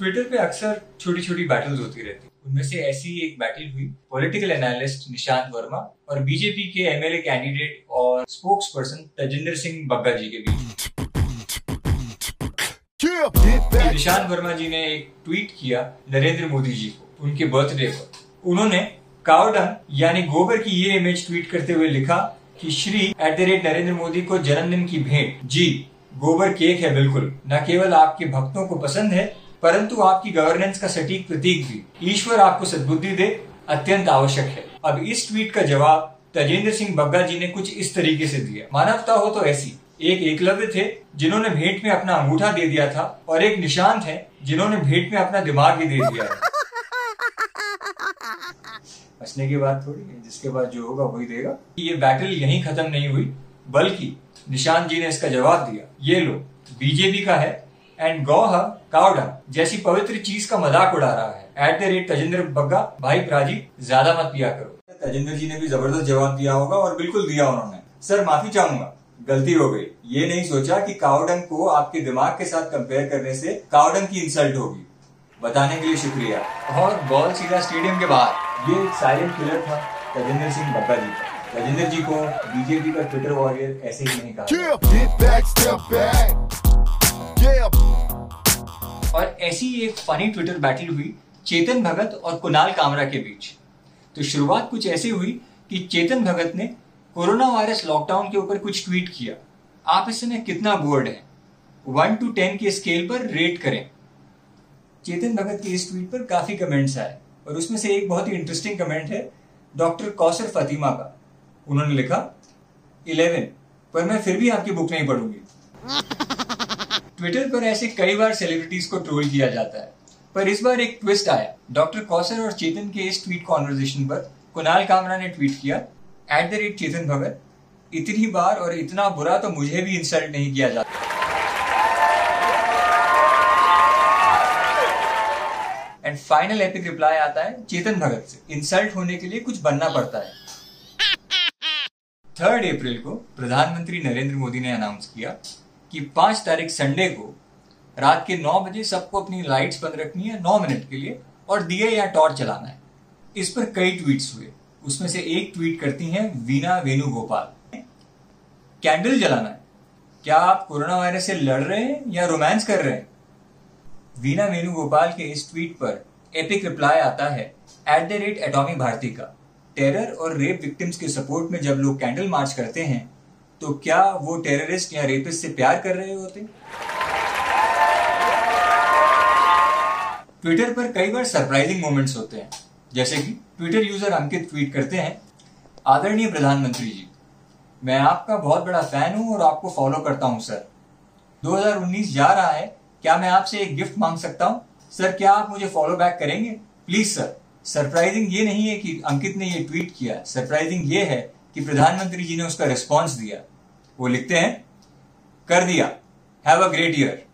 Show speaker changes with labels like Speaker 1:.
Speaker 1: Twitter पे अक्सर छोटी छोटी बैटल्स होती रहती उनमें से ऐसी एक बैटल हुई पॉलिटिकल एनालिस्ट निशांत वर्मा और बीजेपी के एमएलए कैंडिडेट और स्पोक्स पर्सन तजिंदर सिंह बग्गा जी के बीच। निशांत वर्मा जी ने एक ट्वीट किया नरेंद्र मोदी जी को, उनके बर्थडे पर। उन्होंने काउडंग यानी गोबर की ये इमेज ट्वीट करते हुए लिखा कि Shri at the rate Narendra Modi को जन्मदिन की भेंट। जी, गोबर केक है बिल्कुल, न केवल आपके भक्तों को पसंद है परंतु आपकी गवर्नेंस का सटीक प्रतीक भी ईश्वर आपको सद्बुद्धि दे, अत्यंत आवश्यक है। अब इस ट्वीट का जवाब तजेंद्र सिंह बग्गा जी ने कुछ इस तरीके से दिया। मानवता हो तो ऐसी। एक एकलव्य थे, जिन्होंने भेंट में अपना अंगूठा दे दिया था, और एक निशांत है, जिन्होंने भेंट में अपना दिमाग भी दे दिया हंसने की बात थोड़ी है, जिसके बाद जो होगा वही देगा। ये बैटल यहीं खत्म नहीं हुई, बल्कि निशांत जी ने इसका जवाब दिया। ये लो बीजेपी का है एंड गौह कावडा जैसी पवित्र चीज़ का मज़ाक उड़ा रहा है। At the rate Tajinder Bagga भाई प्राजी ज़्यादा मत पिया करो। तजेंद्र जी ने भी ज़बरदस्त जवाब दिया होगा और बिल्कुल दिया उन्होंने। सर माफ़ी चाहूँगा। गलती हो गई। ये नहीं सोचा कि कावडंग को आपके दिमाग के साथ कंपेयर करने से कावडंग की इंसल्ट होगी। बताने के लिए शुक्रिया। और बॉल सीधा स्टेडियम के बाहर। ये एक साइलेंट किलर था तजेंद्र सिंह बग्गा जी का। राजेंद्र जी को बीजेपी का ट्विटर वॉरियर ऐसे ही नहीं कहा और ऐसी एक फनी ट्विटर बैटल हुई, चेतन भगत और कुणाल कामरा के बीच। तो शुरुआत कुछ ऐसी हुई कि चेतन भगत ने कोरोना वायरस लॉकडाउन के ऊपर कुछ ट्वीट किया। आप इस समय कितना बोर्ड है? वन टू टेन के स्केल पर रेट करें। चेतन भगत के इस ट्वीट पर काफ़ी कमेंट्स आए और उसमें से एक बहुत ही इंटरेस्टिंग कमेंट है डॉक्टर कौसर फतीमा का। उन्होंने लिखा इलेवन पर मैं फिर भी आपकी बुक नहीं पढ़ूँगी। ट्विटर पर ऐसे कई बार सेलिब्रिटीज को ट्रोल किया जाता है। पर इस बार एक ट्विस्ट आया। डॉक्टर कौसर और चेतन के इस ट्वीट कॉन्वर्जेशन पर कुणाल कामरा ने ट्वीट किया at the rate Chetan Bhagat इतनी बार और इतना बुरा तो मुझे भी इंसल्ट नहीं किया जाता। एंड फाइनल एपिक रिप्लाई आता है चेतन भगत से। इंसल्ट होने के लिए कुछ बनना पड़ता है। थर्ड अप्रैल को प्रधानमंत्री नरेंद्र मोदी ने अनाउंस किया कि पाँच तारीख संडे को रात के नौ बजे सबको अपनी लाइट्स बंद रखनी है, नौ मिनट के लिए, और दिए या टॉर्च चलाना है। इस पर कई ट्वीट्स हुए। उसमें से एक ट्वीट करती हैं वीना वेणुगोपाल। कैंडल जलाना है। क्या आप कोरोना वायरस से लड़ रहे हैं या रोमांस कर रहे हैं? वीना वेणुगोपाल के इस ट्वीट पर एपिक रिप्लाई आता है at the rate atomic Bharti का। टेरर और रेप विक्टिम्स के सपोर्ट में जब लोग कैंडल मार्च करते हैं तो क्या वो टेररिस्ट या रेपिस्ट से प्यार कर रहे होते? ट्विटर पर कई बार सरप्राइजिंग मोमेंट्स होते हैं। जैसे कि ट्विटर यूज़र अंकित ट्वीट करते हैं, आदरणीय प्रधानमंत्री जी, मैं आपका बहुत बड़ा फ़ैन हूँ और आपको फॉलो करता हूँ सर 2019 जा रहा है, क्या मैं आपसे एक गिफ्ट मांग सकता हूँ? सर क्या आप मुझे फॉलो बैक करेंगे? प्लीज़ सर सरप्राइजिंग ये नहीं है कि अंकित ने ये ट्वीट किया। सरप्राइजिंग ये है कि प्रधानमंत्री जी ने उसका रिस्पॉन्स दिया। वो लिखते हैं, कर दिया। Have a great year